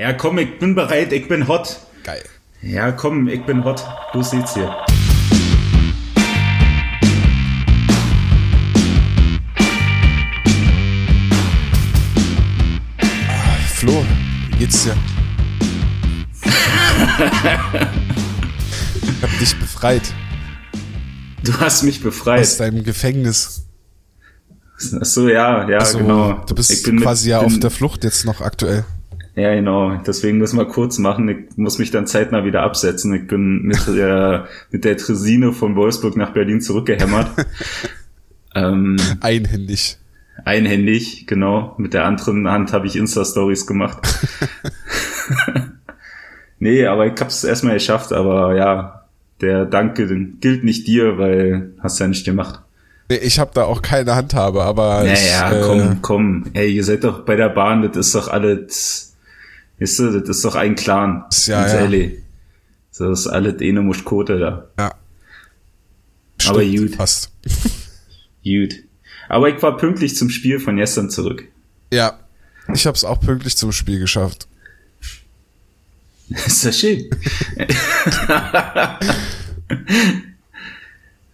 Ja, komm, ich bin bereit, ich bin hot. Geil. Ja, komm, ich bin hot. Du siehst hier. Flo, wie geht's dir? ich hab dich befreit Du hast mich befreit. aus deinem Gefängnis. Ach so, ja, ja, Also, genau. du bist Ich bin mit- quasi ja auf der Flucht jetzt noch aktuell. Ja, genau. Deswegen müssen wir kurz machen. Ich muss mich dann zeitnah wieder absetzen. Ich bin mit der, mit der Tresine von Wolfsburg nach Berlin zurückgehämmert. ähm, Einhändig. einhändig, genau. Mit der anderen Hand habe ich Insta-Stories gemacht. nee, aber ich hab's erstmal geschafft. Aber ja, der Danke gilt nicht dir, weil hast ja nicht gemacht. Nee, Ich habe da auch keine Handhabe, aber Naja, ich, äh, komm, komm. Ey, ihr seid doch bei der Bahn, das ist doch alles, weißt du, das ist doch ein Clan. Ja, ja. ehrlich. Das ist alles eine Muschkote da. Ja. Aber Stimmt, gut. Fast. Gut. Aber ich war pünktlich zum Spiel von gestern zurück. Ja. Ich habe es auch pünktlich zum Spiel geschafft. ist das schön.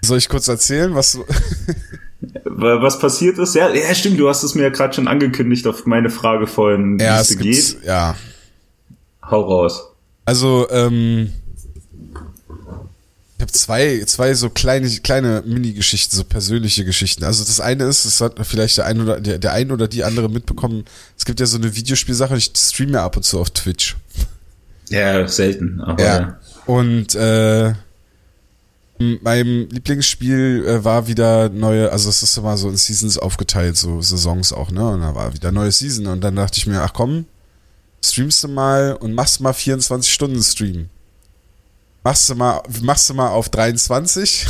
Soll ich kurz erzählen, was Was passiert ist? Ja, ja, stimmt, du hast es mir ja gerade schon angekündigt auf meine Frage vorhin, wie ja, es geht. ja. Hau raus. Also, ähm, ich habe zwei, zwei so kleine, kleine Mini-Geschichten, so persönliche Geschichten. Also das eine ist, das hat vielleicht der ein oder der, der ein oder die andere mitbekommen. Es gibt ja so eine Videospielsache, ich streame ja ab und zu auf Twitch. Ja, selten, aber Ja. Und äh, meinem Lieblingsspiel äh, war wieder neue, also es ist immer so in Seasons aufgeteilt, so Saisons auch, ne? Und da war wieder neue Season und dann dachte ich mir, ach komm, streamst du mal und machst mal 24 Stunden Stream. Machst du mal, machst du mal auf 23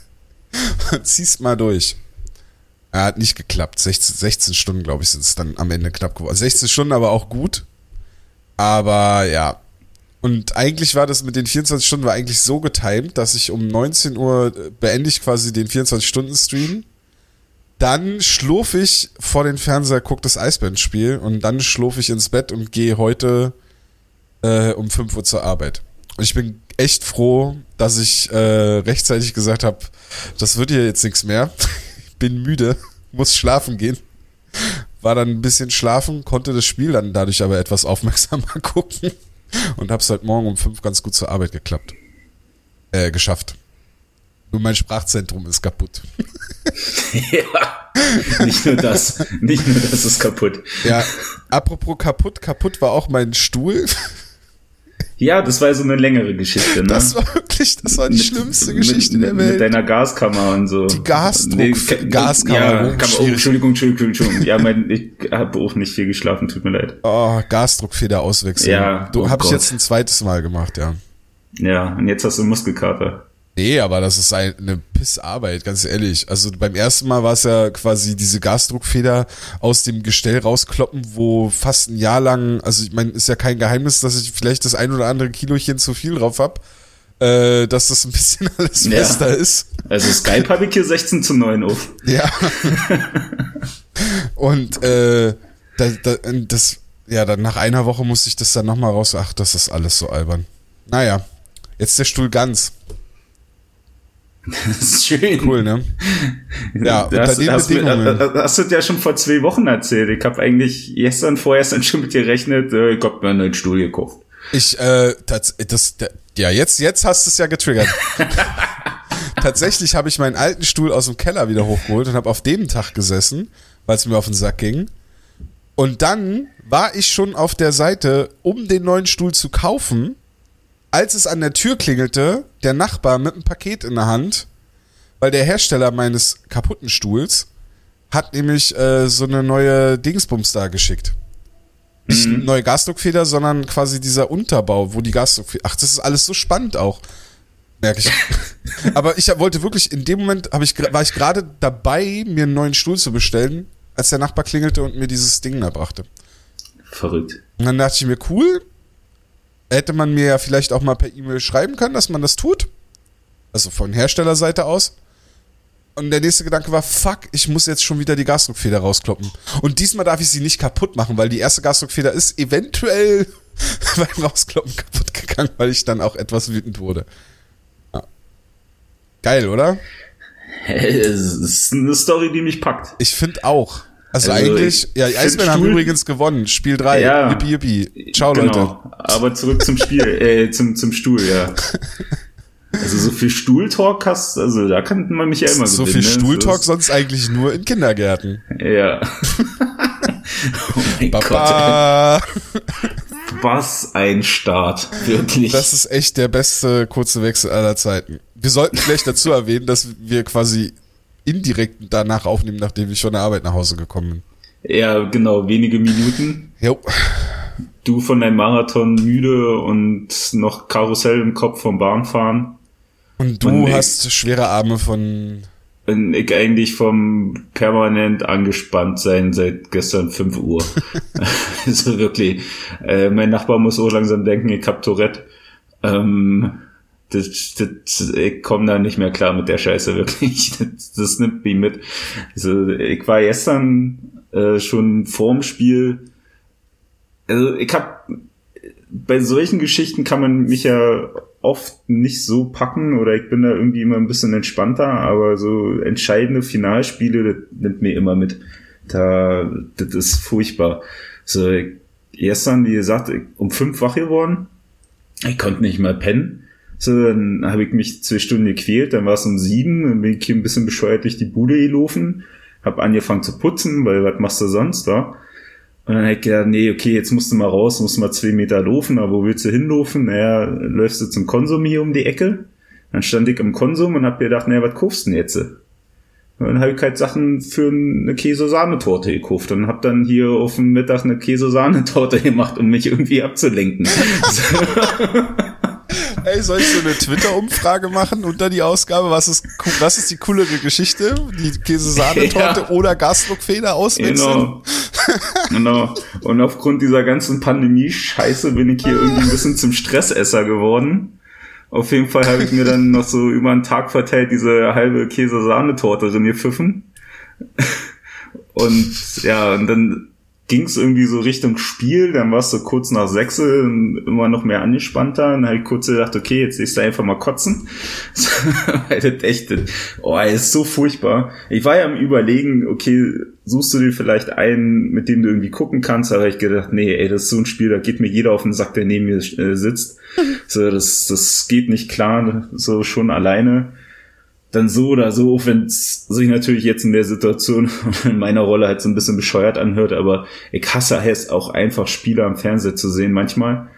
und ziehst mal durch. Er hat nicht geklappt. 16, 16 Stunden, glaube ich, sind es dann am Ende knapp geworden. 16 Stunden aber auch gut. Aber ja. Und eigentlich war das mit den 24 Stunden war eigentlich so getimt, dass ich um 19 Uhr äh, beende ich quasi den 24-Stunden-Stream. Dann schlurf ich vor den Fernseher, guck das Eisbären-Spiel und dann schlurf ich ins Bett und gehe heute äh, um 5 Uhr zur Arbeit. Und ich bin echt froh, dass ich äh, rechtzeitig gesagt habe, das wird hier jetzt nichts mehr. Ich bin müde, muss schlafen gehen. War dann ein bisschen schlafen, konnte das Spiel dann dadurch aber etwas aufmerksamer gucken und hab's heute Morgen um 5 ganz gut zur Arbeit geklappt. Äh, geschafft. Nur mein Sprachzentrum ist kaputt. ja. Nicht nur das. Nicht nur das ist kaputt. Ja, apropos kaputt, kaputt war auch mein Stuhl. Ja, das war so eine längere Geschichte, ne? Das war wirklich, das war die Mit- schlimmste Geschichte mit, der Welt. Mit deiner Gaskammer und so. Die Gasdruck- ka- Gaskammer, Ja, oh, Kammer, oh. Entschuldigung, Entschuldigung, Entschuldigung. Ja, mein, ich habe auch nicht viel geschlafen, tut mir leid. Oh, Gasdruckfeder auswechseln. Ja, du oh ich Gott. jetzt ein zweites Mal gemacht, ja. Ja, und jetzt hast du Muskelkater. Nee, aber das ist ein- eine Pissarbeit, ganz ehrlich. Also beim ersten Mal war es ja quasi diese Gasdruckfeder aus dem Gestell rauskloppen, wo fast ein Jahr lang, also ich meine, ist ja kein Geheimnis, dass ich vielleicht das ein oder andere Kilochen zu viel drauf hab, äh, dass das ein bisschen alles Ja. fester ist. Also Skype habe ich hier 16 zu 9 auf. Ja. Und äh, da, da, das, ja, dann nach einer Woche musste ich das dann nochmal raus. Ach, das ist alles so albern. Naja, jetzt der Stuhl ganz. Das ist schön. Cool, ne? Ja, unter das, den hast, du, Bedingungen. das hast du ja schon vor zwei Wochen erzählt. Ich habe eigentlich gestern, vorgestern schon mit dir gerechnet, äh, ich hab mir einen neuen Stuhl gekauft. Ich, äh, das, der- ja, jetzt, jetzt hast du es ja getriggert. Tatsächlich habe ich meinen alten Stuhl aus dem Keller wieder hochgeholt und habe auf dem Tag gesessen, weil es mir auf den Sack ging. Und dann war ich schon auf der Seite, um den neuen Stuhl zu kaufen, als es an der Tür klingelte, der Nachbar mit einem Paket in der Hand, weil der Hersteller meines kaputten Stuhls hat nämlich äh, so eine neue Dingsbums da geschickt. Nicht eine neue Gasdruckfeder, sondern quasi dieser Unterbau, wo die Gasdruckfeder. Ach, das ist alles so spannend auch. Merke ich. Aber ich hab- wollte wirklich, in dem Moment ich, war ich gerade dabei, mir einen neuen Stuhl zu bestellen, als der Nachbar klingelte und mir dieses Ding da brachte. Verrückt. Und dann dachte ich mir, cool, hätte man mir ja vielleicht auch mal per E-Mail schreiben können, dass man das tut. Also von Herstellerseite aus. und der nächste Gedanke war, fuck, ich muss jetzt schon wieder die Gasdruckfeder rauskloppen. Und diesmal darf ich sie nicht kaputt machen, weil die erste Gasdruckfeder ist eventuell beim Rauskloppen kaputt gegangen, weil ich dann auch etwas wütend wurde. Ja. Geil, oder? Es ist eine Story, die mich packt. Ich finde auch. Also, also eigentlich, ja, die Eisbären haben übrigens gewonnen. Spiel 3. Ja, yippie, yippie. Ciao, genau. Leute. Aber zurück zum Spiel, äh, zum, zum Stuhl, ja. Also so viel Stuhltalk hast, also da kann man mich ja immer so. So viel ne? Stuhltalk sonst eigentlich nur in Kindergärten. Ja. oh mein Papa. Gott. Was ein Start, wirklich. Das ist echt der beste kurze Wechsel aller Zeiten. Wir sollten vielleicht dazu erwähnen, dass wir quasi indirekt danach aufnehmen, nachdem ich von der Arbeit nach Hause gekommen bin. Ja, genau, wenige Minuten. Jo. Du von deinem Marathon müde und noch Karussell im Kopf vom Bahnfahren. Und du und hast ich, schwere Arme von. Und ich eigentlich vom permanent angespannt sein seit gestern 5 Uhr. also wirklich. Äh, mein Nachbar muss so langsam denken, ich hab Tourette. Ähm, das, das, ich komme da nicht mehr klar mit der Scheiße, wirklich. Das, das nimmt mich mit. Also, ich war gestern äh, schon vorm Spiel. Also ich hab bei solchen Geschichten kann man mich ja oft nicht so packen oder ich bin da irgendwie immer ein bisschen entspannter, aber so entscheidende Finalspiele, das nimmt mir immer mit. Da, das ist furchtbar. So, gestern, wie gesagt, um fünf wach geworden. Ich konnte nicht mal pennen. So, dann habe ich mich zwei Stunden gequält, dann war es um sieben, dann bin ich hier ein bisschen bescheuert durch die Bude gelaufen, hab angefangen zu putzen, weil was machst du sonst da? Und dann hätte ich gedacht, nee, okay, jetzt musst du mal raus, musst mal zwei Meter laufen, aber wo willst du hinlaufen? Naja, läufst du zum Konsum hier um die Ecke. Dann stand ich im Konsum und hab gedacht, naja, was kaufst du denn jetzt? Und dann habe ich halt Sachen für eine Käse-Sahnetorte gekauft und hab dann hier auf dem Mittag eine Käse-Sahnetorte gemacht, um mich irgendwie abzulenken. Ey, soll ich so eine Twitter-Umfrage machen unter die Ausgabe? Was ist, was ist die coolere Geschichte? Die Käse-Sahnetorte ja. oder Gasdruckfeder auswechseln? Genau. genau. Und aufgrund dieser ganzen Pandemie-Scheiße bin ich hier irgendwie ein bisschen zum Stressesser geworden. Auf jeden Fall habe ich mir dann noch so über einen Tag verteilt diese halbe Käse-Sahnetorte drin gepfiffen. Und ja, und dann ging es irgendwie so Richtung Spiel, dann warst du kurz nach sechs immer noch mehr angespannter. Dann habe ich kurz gedacht, okay, jetzt ist du einfach mal kotzen. Weil das echt, oh, das ist so furchtbar. Ich war ja am überlegen, okay, suchst du dir vielleicht einen, mit dem du irgendwie gucken kannst, aber ich gedacht, nee, ey, das ist so ein Spiel, da geht mir jeder auf den Sack, der neben mir äh, sitzt. So, das, das geht nicht klar, so schon alleine dann so oder so, auch wenn es sich natürlich jetzt in der Situation in meiner Rolle halt so ein bisschen bescheuert anhört, aber ich hasse es auch einfach Spieler am Fernseher zu sehen manchmal.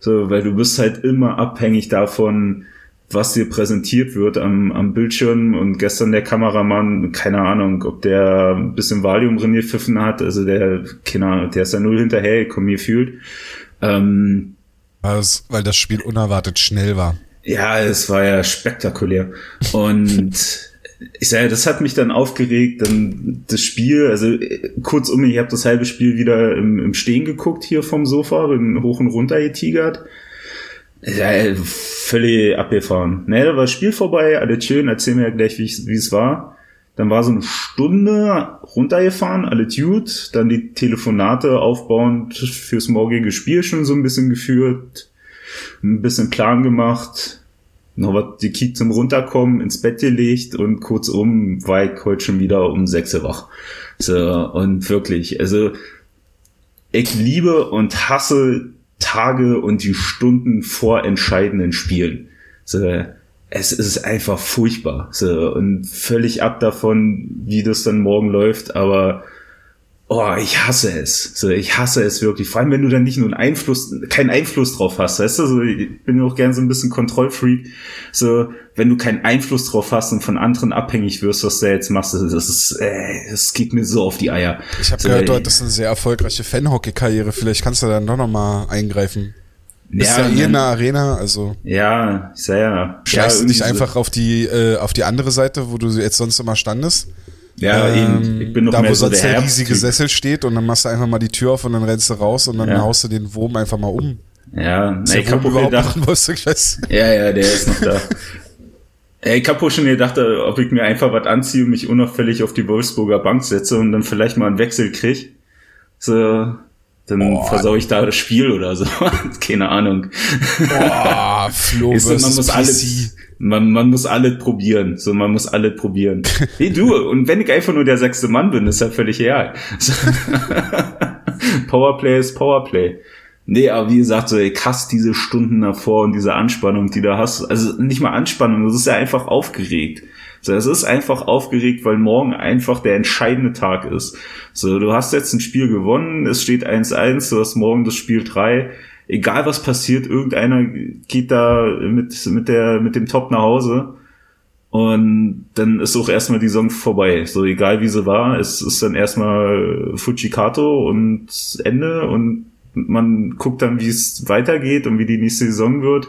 So, weil du bist halt immer abhängig davon, was dir präsentiert wird am, am Bildschirm und gestern der Kameramann, keine Ahnung, ob der ein bisschen Valium drin gepfiffen hat, also der, keine Ahnung, der ist da null hinterher gekommen gefühlt. Ähm, also, weil das Spiel unerwartet schnell war. Ja, es war ja spektakulär. Und ich sage, das hat mich dann aufgeregt, dann das Spiel, also kurzum, ich habe das halbe Spiel wieder im, im Stehen geguckt hier vom Sofa, bin hoch und runter getigert. Ja, völlig abgefahren. Ne, da war das Spiel vorbei, alles schön, erzähl mir ja gleich, wie es war. Dann war so eine Stunde runtergefahren, alles gut. Dann die Telefonate aufbauend fürs morgige Spiel schon so ein bisschen geführt. Ein bisschen Plan gemacht was die Kiek zum Runterkommen ins Bett gelegt und kurzum war ich heute schon wieder um sechs wach. So, und wirklich, also ich liebe und hasse Tage und die Stunden vor entscheidenden Spielen. So, es ist einfach furchtbar. So, und völlig ab davon, wie das dann morgen läuft, aber Oh, ich hasse es. So, ich hasse es wirklich. Vor allem, wenn du dann nicht nur einen Einfluss, keinen Einfluss drauf hast. Weißt du, so, ich bin auch gern so ein bisschen Kontrollfreak. So, wenn du keinen Einfluss drauf hast und von anderen abhängig wirst, was du jetzt machst, das ist, äh, das geht mir so auf die Eier. Ich habe so, gehört, du hattest eine sehr erfolgreiche Fanhockey-Karriere. Vielleicht kannst du doch noch mal eingreifen. Bist ja, ja eh in der Arena, also. Ja, sehr. Schleichst ja, du dich einfach auf die, äh, auf die andere Seite, wo du jetzt sonst immer standest? Ja, ähm, eben. Ich bin noch da, mehr wo so sonst der, der riesige Sessel steht und dann machst du einfach mal die Tür auf und dann rennst du raus und dann ja. haust du den Wurm einfach mal um. Ja, na, ich habe gedacht, was, ich weiß. Ja, ja, der ist noch da. Ey, ich hab auch schon gedacht, äh, ob ich mir einfach was anziehe und mich unauffällig auf die Wolfsburger Bank setze und dann vielleicht mal einen Wechsel krieg. So, dann oh. versau ich da das Spiel oder so. Keine Ahnung. Boah, Flo, ist, man muss alles, man, man muss alles probieren. So, man muss alles probieren. Hey, du, und wenn ich einfach nur der sechste Mann bin, ist ja völlig egal. Powerplay ist Powerplay. Nee, aber wie gesagt, so, ich hasse diese Stunden davor und diese Anspannung, die du hast. Also nicht mal Anspannung, das ist ja einfach aufgeregt. So, es ist einfach aufgeregt, weil morgen einfach der entscheidende Tag ist. So, du hast jetzt ein Spiel gewonnen, es steht 1-1, du hast morgen das Spiel 3. Egal was passiert, irgendeiner geht da mit, mit der, mit dem Top nach Hause. Und dann ist auch erstmal die Saison vorbei. So egal wie sie war, es ist dann erstmal Fujikato und Ende und man guckt dann, wie es weitergeht und wie die nächste Saison wird.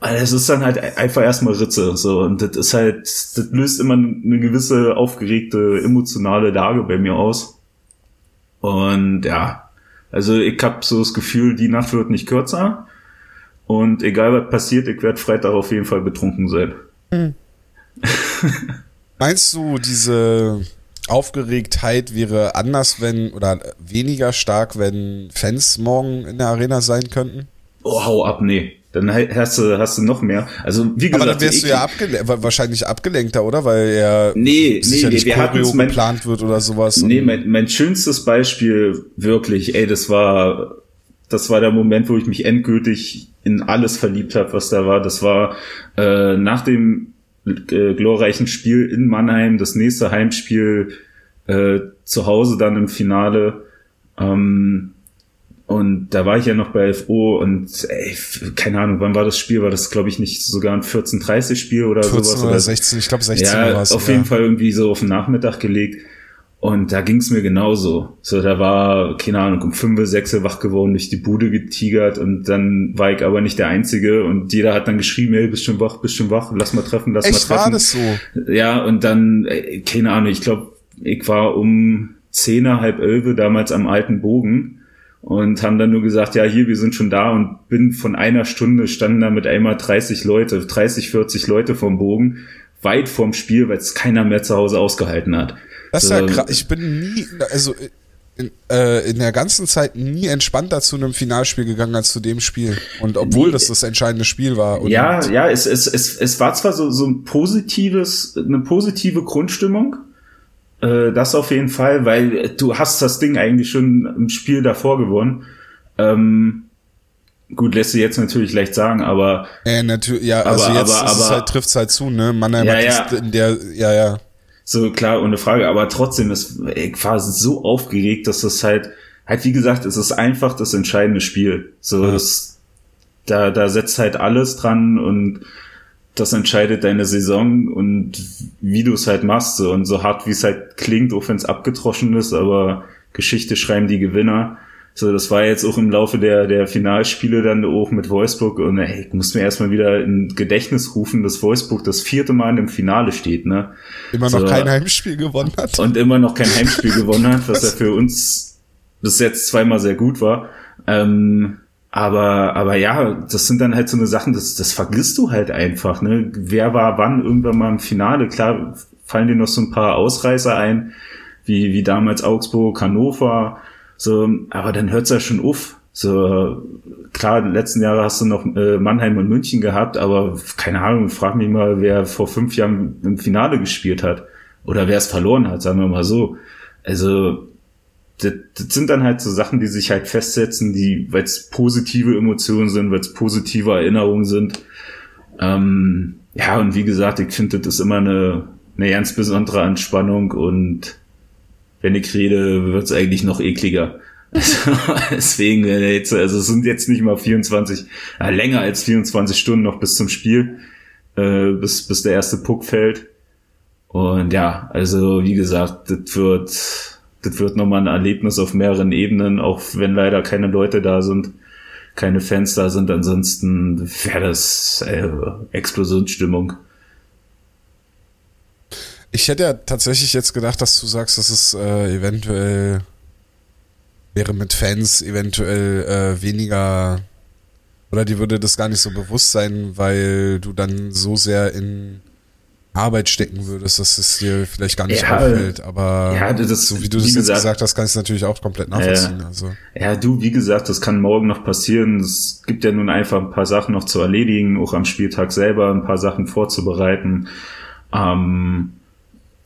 Also es ist dann halt einfach erstmal Ritze, so. Und das ist halt, das löst immer eine gewisse aufgeregte, emotionale Lage bei mir aus. Und ja, also ich habe so das Gefühl, die Nacht wird nicht kürzer. Und egal was passiert, ich werde Freitag auf jeden Fall betrunken sein. Mhm. Meinst du, diese Aufgeregtheit wäre anders, wenn oder weniger stark, wenn Fans morgen in der Arena sein könnten? Oh, hau ab, nee. Dann hast du, hast du noch mehr. Also, wie gesagt. Aber dann wärst du ja abgele wahrscheinlich abgelenkter, oder? Weil er nee, nee, nee, wir hatten mein, geplant wird oder sowas. Nee, mein, mein schönstes Beispiel, wirklich, ey, das war, das war der Moment, wo ich mich endgültig in alles verliebt habe, was da war. Das war äh, nach dem äh, glorreichen Spiel in Mannheim, das nächste Heimspiel äh, zu Hause dann im Finale. Ähm, und da war ich ja noch bei FO und ey, keine Ahnung, wann war das Spiel? War das, glaube ich, nicht sogar ein 14:30 Spiel oder 14 sowas? Oder 16, ich glaube 16 ja, war es. Auf ja. jeden Fall irgendwie so auf den Nachmittag gelegt. Und da ging's mir genauso. So, da war, keine Ahnung, um fünf, sechs wach geworden, durch die Bude getigert und dann war ich aber nicht der Einzige und jeder hat dann geschrieben, hey, bist schon wach, bist schon wach, lass mal treffen, lass Echt, mal treffen. war das so? Ja, und dann, keine Ahnung, ich glaube, ich war um zehner, halb elf damals am alten Bogen und haben dann nur gesagt, ja, hier, wir sind schon da und bin von einer Stunde standen da mit einmal 30 Leute, 30, 40 Leute vom Bogen, weit vorm Spiel, weil es keiner mehr zu Hause ausgehalten hat. Das ist ja krass. Ich bin nie, also in, äh, in der ganzen Zeit nie entspannter zu einem Finalspiel gegangen als zu dem Spiel. Und obwohl das das entscheidende Spiel war. ja, ja, es, es, es, es war zwar so, so ein positives, eine positive Grundstimmung, äh, das auf jeden Fall, weil du hast das Ding eigentlich schon im Spiel davor gewonnen. Ähm, gut, lässt sich jetzt natürlich leicht sagen, aber. Äh, natürlich, ja, also aber, jetzt aber, aber, halt, trifft's halt zu, ne? Mannheim ja, ja. in der, ja, ja. So, klar, ohne Frage, aber trotzdem ist, ich war so aufgeregt, dass das halt, halt, wie gesagt, es ist einfach das entscheidende Spiel. So, ja. das, da, da setzt halt alles dran und das entscheidet deine Saison und wie du es halt machst. So. Und so hart wie es halt klingt, auch wenn es abgetroschen ist, aber Geschichte schreiben die Gewinner. So, das war jetzt auch im Laufe der, der Finalspiele dann auch mit Wolfsburg und ey, ich muss mir erstmal wieder in Gedächtnis rufen, dass Wolfsburg das vierte Mal im Finale steht, ne? Immer noch so, kein Heimspiel gewonnen hat. Und immer noch kein Heimspiel gewonnen hat, was ja für uns bis jetzt zweimal sehr gut war. Ähm, aber, aber ja, das sind dann halt so eine Sachen, das, das vergisst du halt einfach, ne? Wer war wann irgendwann mal im Finale? Klar, fallen dir noch so ein paar Ausreißer ein, wie, wie damals Augsburg, Hannover, so, aber dann hört's ja schon auf. So, klar, die letzten Jahre hast du noch äh, Mannheim und München gehabt, aber keine Ahnung, frag mich mal, wer vor fünf Jahren im Finale gespielt hat. Oder wer es verloren hat, sagen wir mal so. Also, das, das sind dann halt so Sachen, die sich halt festsetzen, die, weil es positive Emotionen sind, weil es positive Erinnerungen sind. Ähm, ja, und wie gesagt, ich finde, das ist immer eine, eine ganz besondere Anspannung und wenn ich rede, wird's eigentlich noch ekliger. Also, deswegen, äh, jetzt, also es sind jetzt nicht mal 24, äh, länger als 24 Stunden noch bis zum Spiel, äh, bis, bis der erste Puck fällt. Und ja, also wie gesagt, das wird, das wird nochmal ein Erlebnis auf mehreren Ebenen, auch wenn leider keine Leute da sind, keine Fans da sind. Ansonsten wäre das äh, Explosionsstimmung. Ich hätte ja tatsächlich jetzt gedacht, dass du sagst, dass es äh, eventuell wäre mit Fans eventuell äh, weniger oder die würde das gar nicht so bewusst sein, weil du dann so sehr in Arbeit stecken würdest, dass es dir vielleicht gar nicht ja, auffällt. Aber ja, das, so wie du das jetzt gesagt hast, kann ich es natürlich auch komplett nachvollziehen. Ja, also. ja, du, wie gesagt, das kann morgen noch passieren. Es gibt ja nun einfach ein paar Sachen noch zu erledigen, auch am Spieltag selber ein paar Sachen vorzubereiten. Ähm,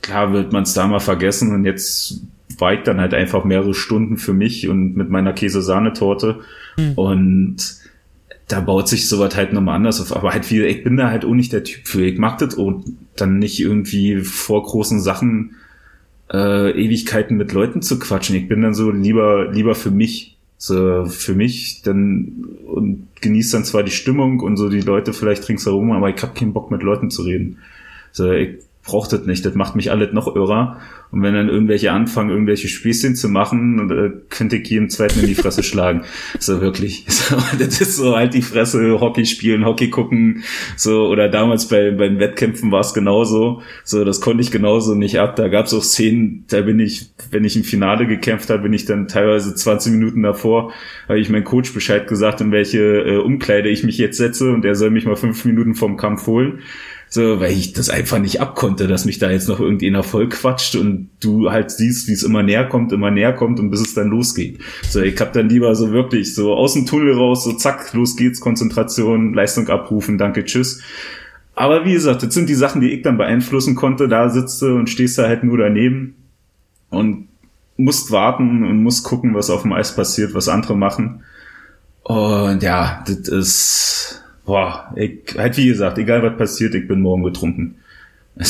klar wird man es da mal vergessen und jetzt war ich dann halt einfach mehrere Stunden für mich und mit meiner Käse-Sahnetorte mhm. und da baut sich sowas halt nochmal anders auf. Aber halt wie, ich bin da halt auch nicht der Typ für. Ich mag das und dann nicht irgendwie vor großen Sachen äh, Ewigkeiten mit Leuten zu quatschen. Ich bin dann so lieber, lieber für mich. So für mich dann und genieße dann zwar die Stimmung und so die Leute vielleicht ringsherum, aber ich hab keinen Bock mit Leuten zu reden. So, ich braucht das nicht. Das macht mich alles noch irrer. Und wenn dann irgendwelche anfangen, irgendwelche Späßchen zu machen, äh, könnte ich jedem zweiten in die Fresse schlagen. So wirklich. So, das ist so halt die Fresse, Hockey spielen, Hockey gucken, so, oder damals bei, beim Wettkämpfen war es genauso. So, das konnte ich genauso nicht ab. Da gab es auch Szenen, da bin ich, wenn ich im Finale gekämpft habe, bin ich dann teilweise 20 Minuten davor, habe ich meinem Coach Bescheid gesagt, in welche äh, Umkleide ich mich jetzt setze und er soll mich mal fünf Minuten vom Kampf holen. So, weil ich das einfach nicht abkonnte, dass mich da jetzt noch irgendeiner voll quatscht und du halt siehst, wie es immer näher kommt, immer näher kommt und bis es dann losgeht. So, ich hab dann lieber so wirklich so aus dem Tunnel raus, so zack, los geht's, Konzentration, Leistung abrufen, danke, tschüss. Aber wie gesagt, das sind die Sachen, die ich dann beeinflussen konnte. Da sitzt du und stehst da halt nur daneben und musst warten und musst gucken, was auf dem Eis passiert, was andere machen. Und ja, das ist boah, ich, halt wie gesagt, egal was passiert, ich bin morgen betrunken.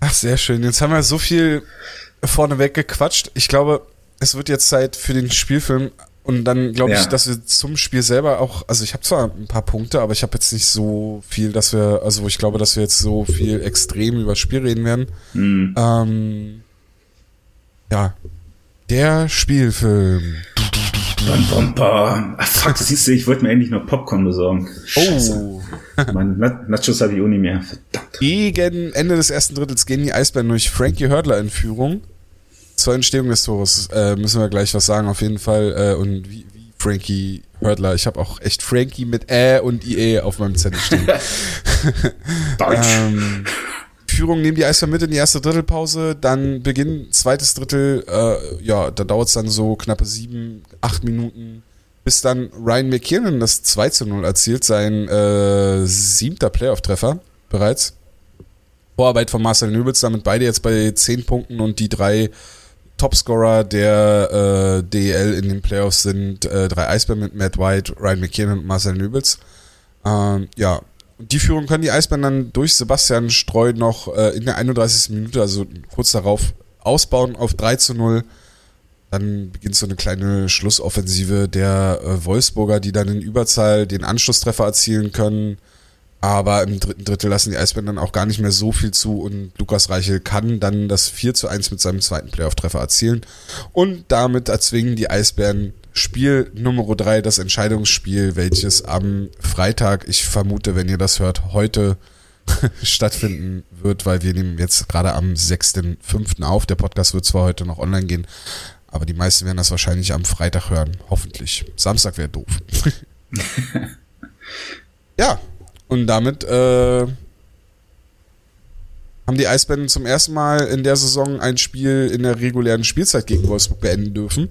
Ach, sehr schön. Jetzt haben wir so viel vorneweg gequatscht. Ich glaube, es wird jetzt Zeit für den Spielfilm. Und dann glaube ich, ja. dass wir zum Spiel selber auch, also ich habe zwar ein paar Punkte, aber ich habe jetzt nicht so viel, dass wir, also ich glaube, dass wir jetzt so viel extrem über das Spiel reden werden. Mhm. Ähm, ja, der Spielfilm. Bam, bam, bam. Ach, fuck, siehst du, ich wollte mir endlich noch Popcorn besorgen. Scheiße. Oh. Mein Nachos habe ich auch nicht mehr. Verdammt. Gegen Ende des ersten Drittels gehen die Eisbären durch Frankie Hördler in Führung. Zur Entstehung des Tores äh, müssen wir gleich was sagen, auf jeden Fall. Äh, und wie, wie Frankie Hördler. Ich habe auch echt Frankie mit Ä und IE auf meinem Zettel stehen. Deutsch. ähm, Führung nehmen die Eisbären mit in die erste Drittelpause, dann Beginn, zweites Drittel, äh, ja, da dauert es dann so knappe sieben, acht Minuten, bis dann Ryan McKinnon das 2 zu 0 erzielt, sein äh, siebter Playoff-Treffer bereits. Vorarbeit von Marcel Nöbels, damit beide jetzt bei zehn Punkten und die drei Topscorer der äh, DEL in den Playoffs sind äh, drei Eisbären mit Matt White, Ryan McKinnon und Marcel Nöbels. Ähm, ja, die Führung können die Eisbären dann durch Sebastian Streu noch äh, in der 31. Minute, also kurz darauf, ausbauen auf 3 zu 0. Dann beginnt so eine kleine Schlussoffensive der äh, Wolfsburger, die dann in Überzahl den Anschlusstreffer erzielen können. Aber im dritten Drittel lassen die Eisbären dann auch gar nicht mehr so viel zu und Lukas Reichel kann dann das 4 zu 1 mit seinem zweiten Playoff-Treffer erzielen. Und damit erzwingen die Eisbären Spiel Nummer 3, das Entscheidungsspiel, welches am Freitag, ich vermute, wenn ihr das hört, heute stattfinden wird, weil wir nehmen jetzt gerade am 6.5. auf. Der Podcast wird zwar heute noch online gehen, aber die meisten werden das wahrscheinlich am Freitag hören. Hoffentlich. Samstag wäre doof. ja, und damit äh, haben die Eisbären zum ersten Mal in der Saison ein Spiel in der regulären Spielzeit gegen Wolfsburg beenden dürfen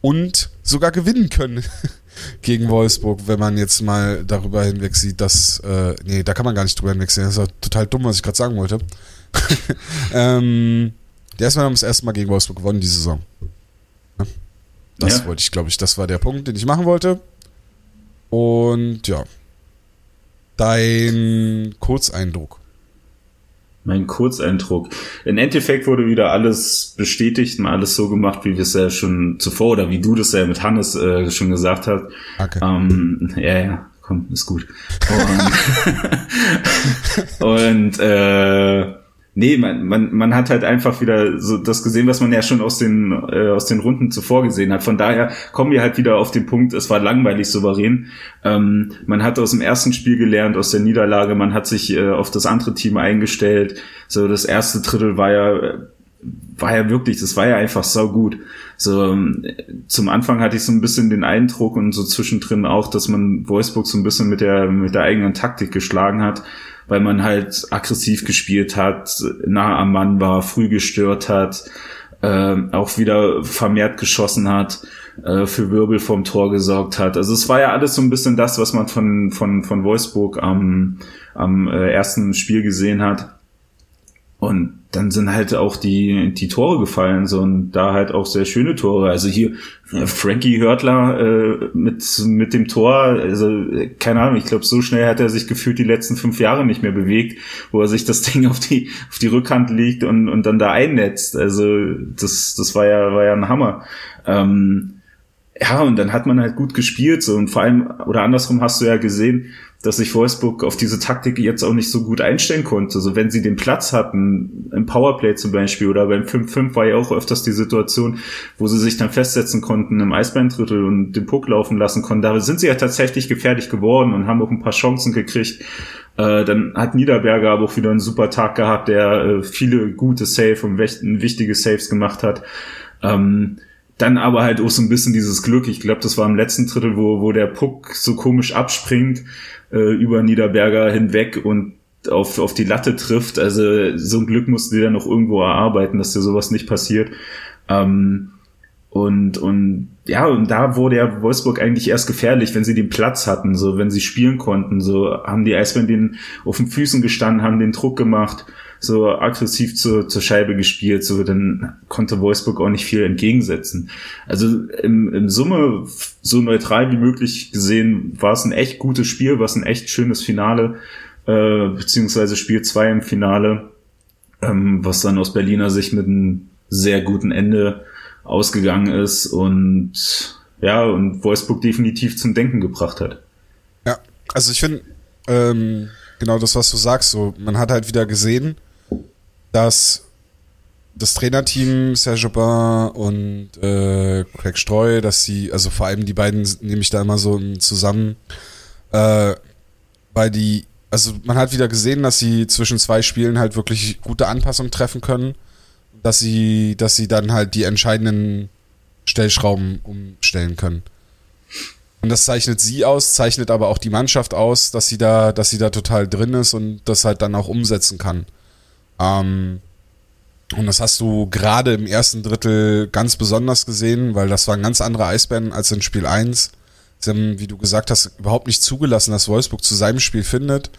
und sogar gewinnen können gegen Wolfsburg, wenn man jetzt mal darüber hinweg sieht, dass, äh, nee, da kann man gar nicht drüber hinwegsehen, das ist total dumm, was ich gerade sagen wollte. ähm, der erstmal haben das erste Mal gegen Wolfsburg gewonnen, diese Saison. Das ja. wollte ich, glaube ich, das war der Punkt, den ich machen wollte. Und ja, dein Kurzeindruck. Mein Kurzeindruck. Im Endeffekt wurde wieder alles bestätigt und alles so gemacht, wie wir es ja schon zuvor oder wie du das ja mit Hannes äh, schon gesagt hast. Okay. Ähm, ja, ja, komm, ist gut. Und, und äh, Nee, man, man, man hat halt einfach wieder so das gesehen, was man ja schon aus den, äh, aus den Runden zuvor gesehen hat. Von daher kommen wir halt wieder auf den Punkt, es war langweilig souverän. Ähm, man hat aus dem ersten Spiel gelernt, aus der Niederlage, man hat sich äh, auf das andere Team eingestellt. So, das erste Drittel war ja war ja wirklich, das war ja einfach sau gut. So ähm, zum Anfang hatte ich so ein bisschen den Eindruck und so zwischendrin auch, dass man Wolfsburg so ein bisschen mit der mit der eigenen Taktik geschlagen hat, weil man halt aggressiv gespielt hat, nah am Mann war, früh gestört hat, äh, auch wieder vermehrt geschossen hat, äh, für Wirbel vom Tor gesorgt hat. Also es war ja alles so ein bisschen das, was man von von von Wolfsburg am am äh, ersten Spiel gesehen hat. Und dann sind halt auch die, die Tore gefallen, so und da halt auch sehr schöne Tore. Also hier äh, Frankie Hörtler äh, mit, mit dem Tor, also keine Ahnung, ich glaube, so schnell hat er sich gefühlt die letzten fünf Jahre nicht mehr bewegt, wo er sich das Ding auf die, auf die Rückhand legt und, und dann da einnetzt. Also das, das war ja, war ja ein Hammer. Ähm, ja, und dann hat man halt gut gespielt, so und vor allem, oder andersrum hast du ja gesehen, dass sich Wolfsburg auf diese Taktik jetzt auch nicht so gut einstellen konnte. So wenn sie den Platz hatten, im Powerplay zum Beispiel oder beim 5-5 war ja auch öfters die Situation, wo sie sich dann festsetzen konnten im Eisbeindrittel und den Puck laufen lassen konnten. Da sind sie ja tatsächlich gefährlich geworden und haben auch ein paar Chancen gekriegt. Äh, dann hat Niederberger aber auch wieder einen super Tag gehabt, der äh, viele gute Save und wichtige Saves gemacht hat. Ähm, dann aber halt auch so ein bisschen dieses Glück. Ich glaube, das war im letzten Drittel, wo, wo der Puck so komisch abspringt äh, über Niederberger hinweg und auf, auf die Latte trifft. Also so ein Glück mussten die dann noch irgendwo erarbeiten, dass dir sowas nicht passiert. Ähm, und, und ja, und da wurde ja Wolfsburg eigentlich erst gefährlich, wenn sie den Platz hatten, so wenn sie spielen konnten. So haben die Eisbären den auf den Füßen gestanden, haben den Druck gemacht, so aggressiv zur, zur Scheibe gespielt, so dann konnte Wolfsburg auch nicht viel entgegensetzen. Also im, im Summe so neutral wie möglich gesehen war es ein echt gutes Spiel, war es ein echt schönes Finale, äh, beziehungsweise Spiel zwei im Finale, ähm, was dann aus Berliner Sicht mit einem sehr guten Ende ausgegangen ist und ja, und Wolfsburg definitiv zum Denken gebracht hat. Ja, also ich finde, ähm, genau das, was du sagst, so, man hat halt wieder gesehen, dass das Trainerteam Serge Aubin und äh, Craig Streu, dass sie, also vor allem die beiden nehme ich da immer so zusammen, äh, weil die, also man hat wieder gesehen, dass sie zwischen zwei Spielen halt wirklich gute Anpassungen treffen können dass sie, dass sie dann halt die entscheidenden Stellschrauben umstellen können. Und das zeichnet sie aus, zeichnet aber auch die Mannschaft aus, dass sie da, dass sie da total drin ist und das halt dann auch umsetzen kann. Ähm, und das hast du gerade im ersten Drittel ganz besonders gesehen, weil das waren ganz andere Eisbären als in Spiel 1. Sie haben, wie du gesagt hast, überhaupt nicht zugelassen, dass Wolfsburg zu seinem Spiel findet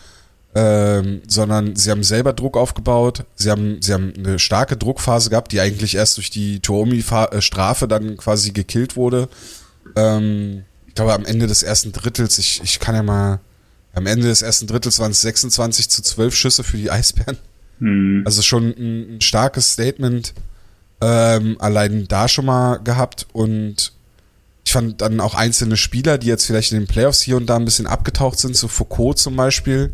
ähm, sondern sie haben selber Druck aufgebaut. Sie haben, sie haben eine starke Druckphase gehabt, die eigentlich erst durch die Tuomi-Strafe dann quasi gekillt wurde. Ähm, ich glaube, am Ende des ersten Drittels, ich, ich kann ja mal, am Ende des ersten Drittels waren es 26 zu 12 Schüsse für die Eisbären. Hm. Also schon ein, ein starkes Statement ähm, allein da schon mal gehabt und ich fand dann auch einzelne Spieler, die jetzt vielleicht in den Playoffs hier und da ein bisschen abgetaucht sind, so Foucault zum Beispiel,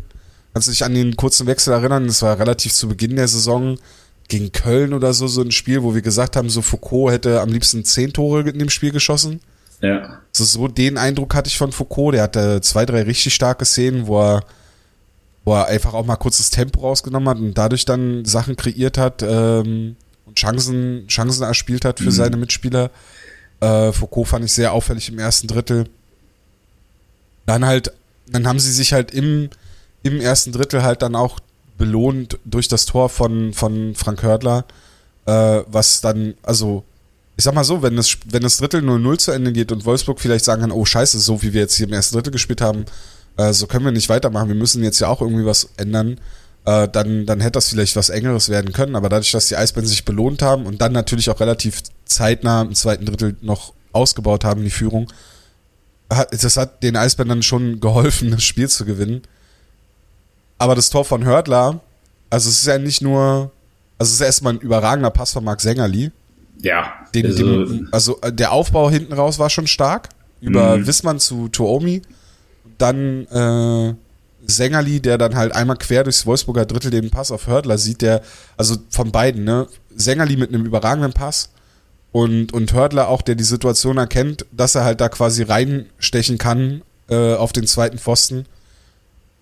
Kannst du dich an den kurzen Wechsel erinnern? Das war relativ zu Beginn der Saison gegen Köln oder so, so ein Spiel, wo wir gesagt haben, so Foucault hätte am liebsten zehn Tore in dem Spiel geschossen. Ja. Also so den Eindruck hatte ich von Foucault. Der hatte zwei, drei richtig starke Szenen, wo er, wo er einfach auch mal kurzes Tempo rausgenommen hat und dadurch dann Sachen kreiert hat ähm, und Chancen, Chancen erspielt hat für mhm. seine Mitspieler. Äh, Foucault fand ich sehr auffällig im ersten Drittel. Dann halt, dann haben sie sich halt im, im ersten Drittel halt dann auch belohnt durch das Tor von, von Frank Hördler, äh, was dann, also, ich sag mal so, wenn das, wenn das Drittel 0-0 zu Ende geht und Wolfsburg vielleicht sagen kann, oh scheiße, so wie wir jetzt hier im ersten Drittel gespielt haben, äh, so können wir nicht weitermachen, wir müssen jetzt ja auch irgendwie was ändern, äh, dann, dann hätte das vielleicht was Engeres werden können, aber dadurch, dass die Eisbären sich belohnt haben und dann natürlich auch relativ zeitnah im zweiten Drittel noch ausgebaut haben, die Führung, hat, das hat den Eisbären dann schon geholfen, das Spiel zu gewinnen. Aber das Tor von Hördler, also es ist ja nicht nur, also es ist erstmal ein überragender Pass von Marc Sängerli. Ja. Den, also, dem, also äh, der Aufbau hinten raus war schon stark. Über mhm. Wissmann zu Tuomi. Dann äh, Sängerli, der dann halt einmal quer durchs Wolfsburger Drittel den Pass auf Hördler sieht, der, also von beiden, ne? Sängerli mit einem überragenden Pass und, und Hördler auch, der die Situation erkennt, dass er halt da quasi reinstechen kann äh, auf den zweiten Pfosten.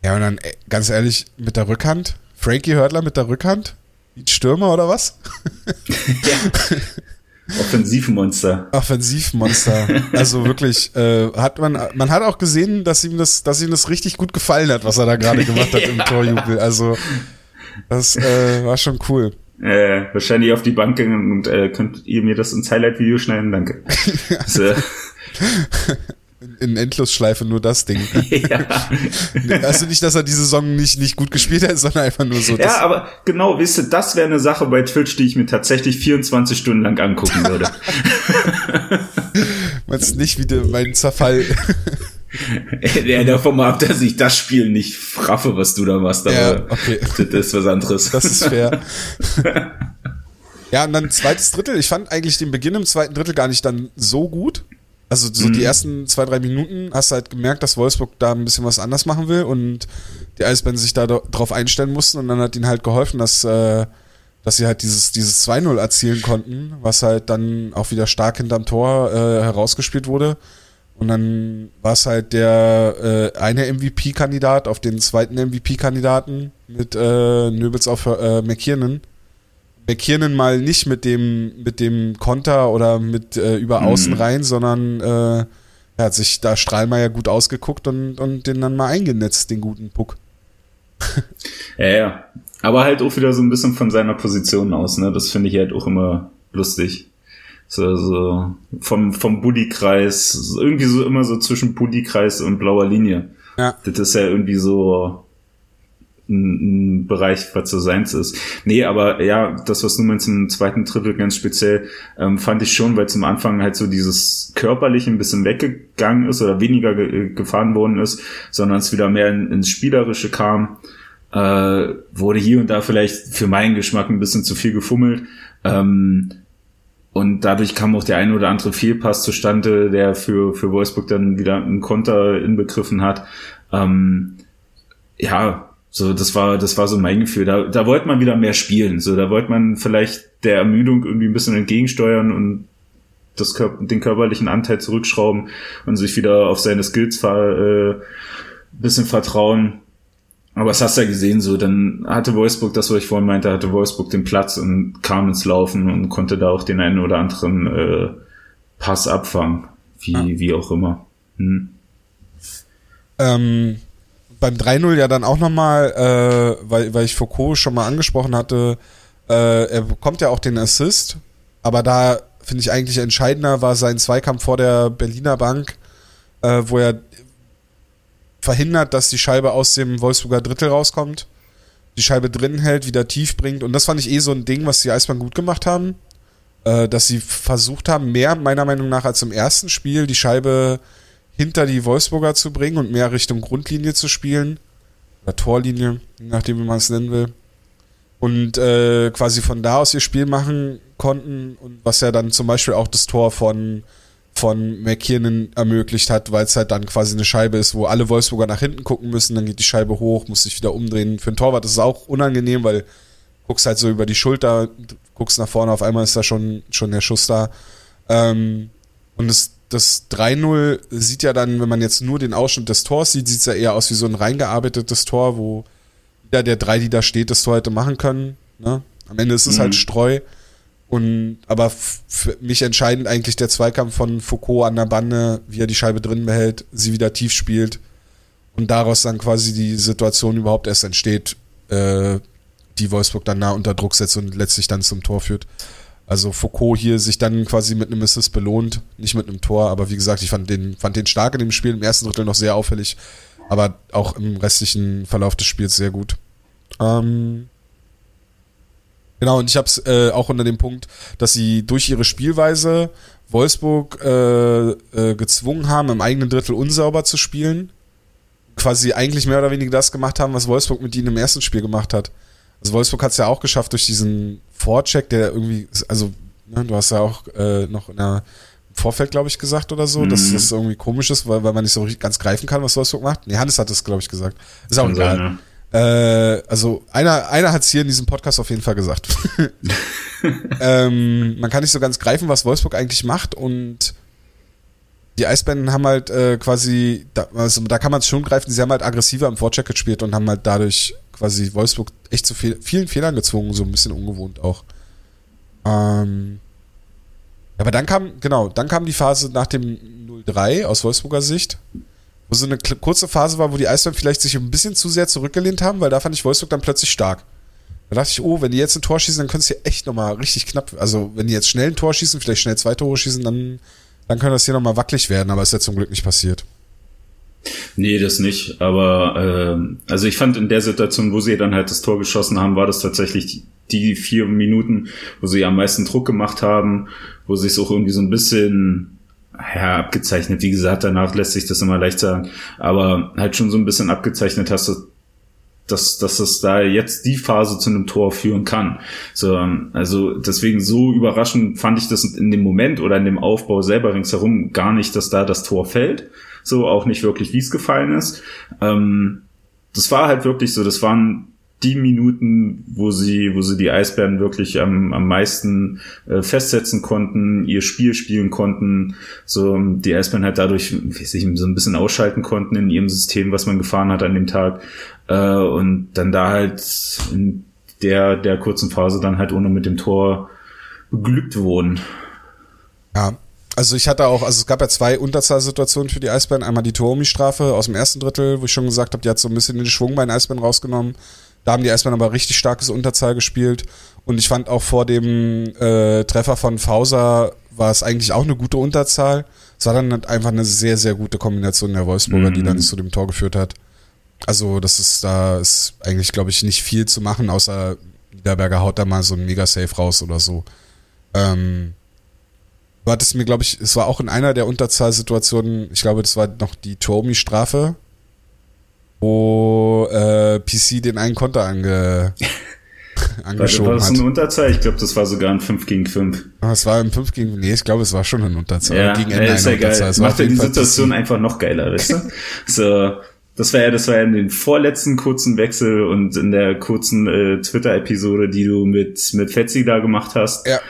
Ja, und dann, ganz ehrlich, mit der Rückhand, Frankie Hörtler mit der Rückhand, Stürmer oder was? ja. Offensivmonster. Offensivmonster. Also wirklich, äh, hat man, man hat auch gesehen, dass ihm das, dass ihm das richtig gut gefallen hat, was er da gerade gemacht hat im Torjubel. Also das äh, war schon cool. Äh, wahrscheinlich auf die Bank gegangen und äh, könnt ihr mir das ins Highlight-Video schneiden? Danke. also, in Endlosschleife nur das Ding. ja. Also nicht, dass er die Saison nicht, nicht gut gespielt hat, sondern einfach nur so. Ja, aber genau, wisst ihr, das wäre eine Sache bei Twitch, die ich mir tatsächlich 24 Stunden lang angucken würde. Meinst nicht wieder mein Zerfall? ja, davon mal ab, dass ich das Spiel nicht fraffe, was du da machst, aber ja, okay. das ist was anderes. Das ist fair. ja, und dann zweites Drittel. Ich fand eigentlich den Beginn im zweiten Drittel gar nicht dann so gut. Also so mhm. die ersten zwei, drei Minuten hast du halt gemerkt, dass Wolfsburg da ein bisschen was anders machen will und die Eisbären sich da drauf einstellen mussten und dann hat ihnen halt geholfen, dass, äh, dass sie halt dieses, dieses 2-0 erzielen konnten, was halt dann auch wieder stark hinterm Tor äh, herausgespielt wurde. Und dann war es halt der äh, eine MVP-Kandidat auf den zweiten MVP-Kandidaten mit äh, Nöbels auf äh, McKiernan. McKiernan mal nicht mit dem, mit dem Konter oder mit äh, über mhm. Außen rein, sondern äh, er hat sich da Strahlmeier gut ausgeguckt und, und den dann mal eingenetzt, den guten Puck. ja, ja. Aber halt auch wieder so ein bisschen von seiner Position aus, ne? Das finde ich halt auch immer lustig. So, so vom, vom Buddy-Kreis, irgendwie so immer so zwischen Buddy-Kreis und blauer Linie. Ja. Das ist ja irgendwie so ein, ein Bereich, was so seins ist. Nee, aber ja, das, was du meinst im zweiten Drittel ganz speziell, ähm, fand ich schon, weil zum Anfang halt so dieses körperliche ein bisschen weggegangen ist oder weniger ge gefahren worden ist, sondern es wieder mehr in, ins Spielerische kam, äh, wurde hier und da vielleicht für meinen Geschmack ein bisschen zu viel gefummelt. Ähm, und dadurch kam auch der ein oder andere Fehlpass zustande, der für, für Wolfsburg dann wieder einen Konter inbegriffen hat. Ähm, ja, so, das war, das war so mein Gefühl. Da, da wollte man wieder mehr spielen. So, da wollte man vielleicht der Ermüdung irgendwie ein bisschen entgegensteuern und das Kör den körperlichen Anteil zurückschrauben und sich wieder auf seine Skills äh, bisschen vertrauen. Aber es hast du ja gesehen, so, dann hatte Wolfsburg das, was ich vorhin meinte, hatte Wolfsburg den Platz und kam ins Laufen und konnte da auch den einen oder anderen äh, Pass abfangen. Wie, ja. wie auch immer. Hm. Ähm, beim 3-0 ja dann auch nochmal, äh, weil, weil ich Foucault schon mal angesprochen hatte, äh, er bekommt ja auch den Assist, aber da finde ich eigentlich entscheidender war sein Zweikampf vor der Berliner Bank, äh, wo er verhindert, dass die Scheibe aus dem Wolfsburger Drittel rauskommt, die Scheibe drin hält, wieder tief bringt. Und das fand ich eh so ein Ding, was die Eisbahn gut gemacht haben, äh, dass sie versucht haben, mehr meiner Meinung nach als im ersten Spiel die Scheibe hinter die Wolfsburger zu bringen und mehr Richtung Grundlinie zu spielen. Oder Torlinie, nachdem, wie man es nennen will. Und äh, quasi von da aus ihr Spiel machen konnten und was ja dann zum Beispiel auch das Tor von, von McKiernan ermöglicht hat, weil es halt dann quasi eine Scheibe ist, wo alle Wolfsburger nach hinten gucken müssen, dann geht die Scheibe hoch, muss sich wieder umdrehen. Für einen Torwart ist es auch unangenehm, weil guckst halt so über die Schulter, guckst nach vorne, auf einmal ist da schon, schon der Schuss da. Ähm, und es das 3-0 sieht ja dann, wenn man jetzt nur den Ausschnitt des Tors sieht, sieht es ja eher aus wie so ein reingearbeitetes Tor, wo jeder der drei, die da steht, das Tor hätte machen können. Ne? Am Ende ist es halt mhm. halt Streu. Und, aber für mich entscheidend eigentlich der Zweikampf von Foucault an der Bande, wie er die Scheibe drin behält, sie wieder tief spielt und daraus dann quasi die Situation überhaupt erst entsteht, äh, die Wolfsburg dann nah unter Druck setzt und letztlich dann zum Tor führt. Also Foucault hier sich dann quasi mit einem Assist belohnt, nicht mit einem Tor, aber wie gesagt, ich fand den, fand den stark in dem Spiel, im ersten Drittel noch sehr auffällig, aber auch im restlichen Verlauf des Spiels sehr gut. Ähm, genau, und ich habe es äh, auch unter dem Punkt, dass sie durch ihre Spielweise Wolfsburg äh, äh, gezwungen haben, im eigenen Drittel unsauber zu spielen. Quasi eigentlich mehr oder weniger das gemacht haben, was Wolfsburg mit ihnen im ersten Spiel gemacht hat. Also Wolfsburg hat es ja auch geschafft durch diesen Vorcheck, der irgendwie, also ne, du hast ja auch äh, noch in der Vorfeld, glaube ich, gesagt oder so, mhm. dass das irgendwie komisch ist, weil, weil man nicht so ganz greifen kann, was Wolfsburg macht. Nee, Hannes hat das, glaube ich, gesagt. Ist auch egal. Sein, äh, also einer, einer hat es hier in diesem Podcast auf jeden Fall gesagt. ähm, man kann nicht so ganz greifen, was Wolfsburg eigentlich macht und die Eisbären haben halt äh, quasi, da, also da kann man es schon greifen, sie haben halt aggressiver im Vorcheck gespielt und haben halt dadurch quasi Wolfsburg echt zu viel, vielen Fehlern gezwungen, so ein bisschen ungewohnt auch. Ähm, aber dann kam, genau, dann kam die Phase nach dem 0-3 aus Wolfsburger Sicht, wo so eine kurze Phase war, wo die Eisbären vielleicht sich ein bisschen zu sehr zurückgelehnt haben, weil da fand ich Wolfsburg dann plötzlich stark. Da dachte ich, oh, wenn die jetzt ein Tor schießen, dann können es hier echt nochmal richtig knapp. Also, wenn die jetzt schnell ein Tor schießen, vielleicht schnell zwei Tore schießen, dann, dann kann das hier nochmal wackelig werden, aber ist ja zum Glück nicht passiert. Nee, das nicht. Aber äh, also ich fand in der Situation, wo sie dann halt das Tor geschossen haben, war das tatsächlich die, vier Minuten, wo sie am meisten Druck gemacht haben, wo sie es auch irgendwie so ein bisschen ja, abgezeichnet. Wie gesagt, danach lässt sich das immer leicht sagen. Aber halt schon so ein bisschen abgezeichnet hast dass, dass es da jetzt die Phase zu einem Tor führen kann. So, also deswegen so überraschend fand ich das in dem Moment oder in dem Aufbau selber ringsherum gar nicht, dass da das Tor fällt. So auch nicht wirklich, wie es gefallen ist. Ähm, das war halt wirklich so, das waren die Minuten, wo sie, wo sie die Eisbären wirklich am, am meisten äh, festsetzen konnten, ihr Spiel spielen konnten, so die Eisbären halt dadurch, sich so ein bisschen ausschalten konnten in ihrem System, was man gefahren hat an dem Tag, äh, und dann da halt in der, der kurzen Phase dann halt ohne mit dem Tor beglückt wurden. Ja, also ich hatte auch, also es gab ja zwei Unterzahlsituationen für die Eisbären. Einmal die Toromi-Strafe aus dem ersten Drittel, wo ich schon gesagt habe, die hat so ein bisschen den Schwung bei den Eisbären rausgenommen. Da haben die Eisbären aber richtig starkes Unterzahl gespielt. Und ich fand auch vor dem äh, Treffer von Fauser war es eigentlich auch eine gute Unterzahl. Es war dann halt einfach eine sehr, sehr gute Kombination der Wolfsburger, mhm. die dann zu dem Tor geführt hat. Also das ist, da ist eigentlich, glaube ich, nicht viel zu machen, außer Niederberger haut da mal so ein Mega-Safe raus oder so. Ähm, du hattest mir, glaube ich, es war auch in einer der Unterzahlsituationen, ich glaube, das war noch die Tomi-Strafe, wo äh, PC den einen Konter ange, angeschoben war, war das hat. eine Unterzahl? Ich glaube, das war sogar ein 5 gegen 5. Ah, es war ein 5 gegen, nee, ich glaube, es war schon ein Unterzahl. Ja, gegen Ende ist ja geil. Es macht ja die Situation PC. einfach noch geiler, weißt du? so, das war ja, das war ja in den vorletzten kurzen Wechsel und in der kurzen äh, Twitter-Episode, die du mit, mit Fetzi da gemacht hast. Ja.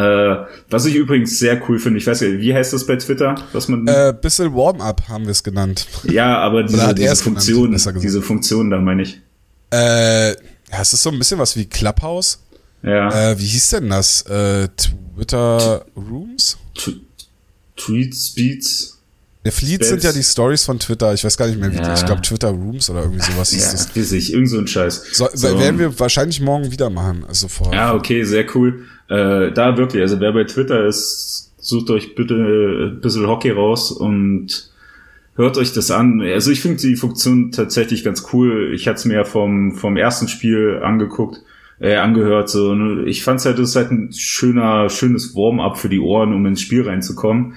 Äh, was ich übrigens sehr cool finde, ich weiß ja, wie heißt das bei Twitter? Was man äh, bisschen Warm-up haben wir es genannt. Ja, aber diese, diese Funktion, genannt, diese Funktion, da meine ich. Äh, ja, es ist so ein bisschen was wie Clubhouse. Ja. Äh, wie hieß denn das? Äh, Twitter Rooms? Tweet Speeds. Der Fleets sind ja die Stories von Twitter. Ich weiß gar nicht mehr, wie ja. ich glaube Twitter Rooms oder irgendwie sowas hieß ja, das. Weiß ich, irgend so ein Scheiß. So, so. Werden wir wahrscheinlich morgen wieder machen. Also vor. Ja, okay, sehr cool. Äh, da wirklich, also wer bei Twitter ist, sucht euch bitte ein bisschen Hockey raus und hört euch das an. Also ich finde die Funktion tatsächlich ganz cool. Ich hatte es mir ja vom, vom ersten Spiel angeguckt, äh, angehört. So, ich fand es halt, das ist halt ein schöner, schönes Warm-up für die Ohren, um ins Spiel reinzukommen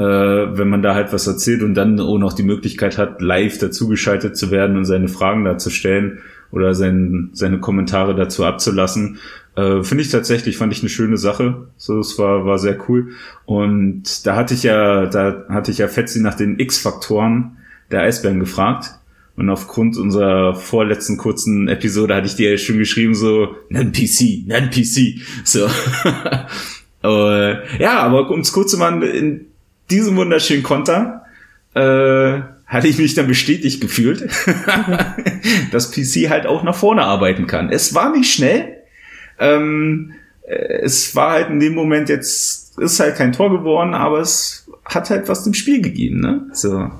äh, wenn man da halt was erzählt und dann auch noch die Möglichkeit hat, live dazugeschaltet zu werden und seine Fragen da zu stellen oder sein, seine Kommentare dazu abzulassen. Äh, Finde ich tatsächlich, fand ich eine schöne Sache. So, es war, war sehr cool. Und da hatte ich ja, da hatte ich ja Fetzi nach den X-Faktoren der Eisbären gefragt. Und aufgrund unserer vorletzten kurzen Episode hatte ich dir ja schon geschrieben, so, nenn PC, nenn PC. So. äh, ja, aber um es kurz zu machen, in diesem wunderschönen Konter äh, hatte ich mich dann bestätigt gefühlt, dass PC halt auch nach vorne arbeiten kann. Es war nicht schnell. Ähm, äh, es war halt in dem Moment jetzt, ist halt kein Tor geworden, aber es hat halt was im Spiel gegeben, ne? So.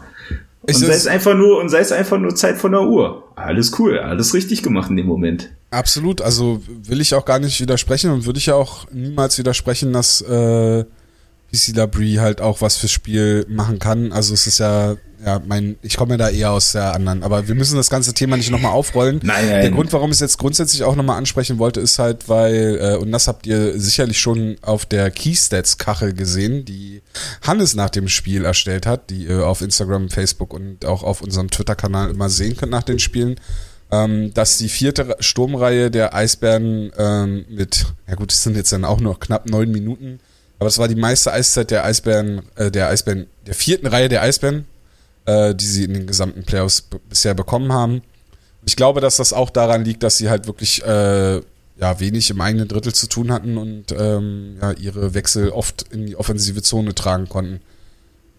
Und sei es einfach nur, und sei es einfach nur Zeit von der Uhr. Alles cool, alles richtig gemacht in dem Moment. Absolut, also will ich auch gar nicht widersprechen und würde ich ja auch niemals widersprechen, dass äh, PC Labrie halt auch was fürs Spiel machen kann. Also es ist ja, ja, mein, ich komme ja da eher aus der anderen. Aber wir müssen das ganze Thema nicht nochmal aufrollen. Nein, nein. Der Grund, warum ich es jetzt grundsätzlich auch nochmal ansprechen wollte, ist halt, weil, äh, und das habt ihr sicherlich schon auf der Keystats-Kachel gesehen, die Hannes nach dem Spiel erstellt hat, die ihr auf Instagram, Facebook und auch auf unserem Twitter-Kanal immer sehen könnt nach den Spielen. Ähm, dass die vierte Sturmreihe der Eisbären ähm, mit, ja gut, es sind jetzt dann auch noch knapp neun Minuten, aber es war die meiste Eiszeit der Eisbären, äh, der Eisbären, der vierten Reihe der Eisbären, äh, die sie in den gesamten Playoffs bisher bekommen haben. Ich glaube, dass das auch daran liegt, dass sie halt wirklich äh, ja, wenig im eigenen Drittel zu tun hatten und ähm, ja, ihre Wechsel oft in die offensive Zone tragen konnten.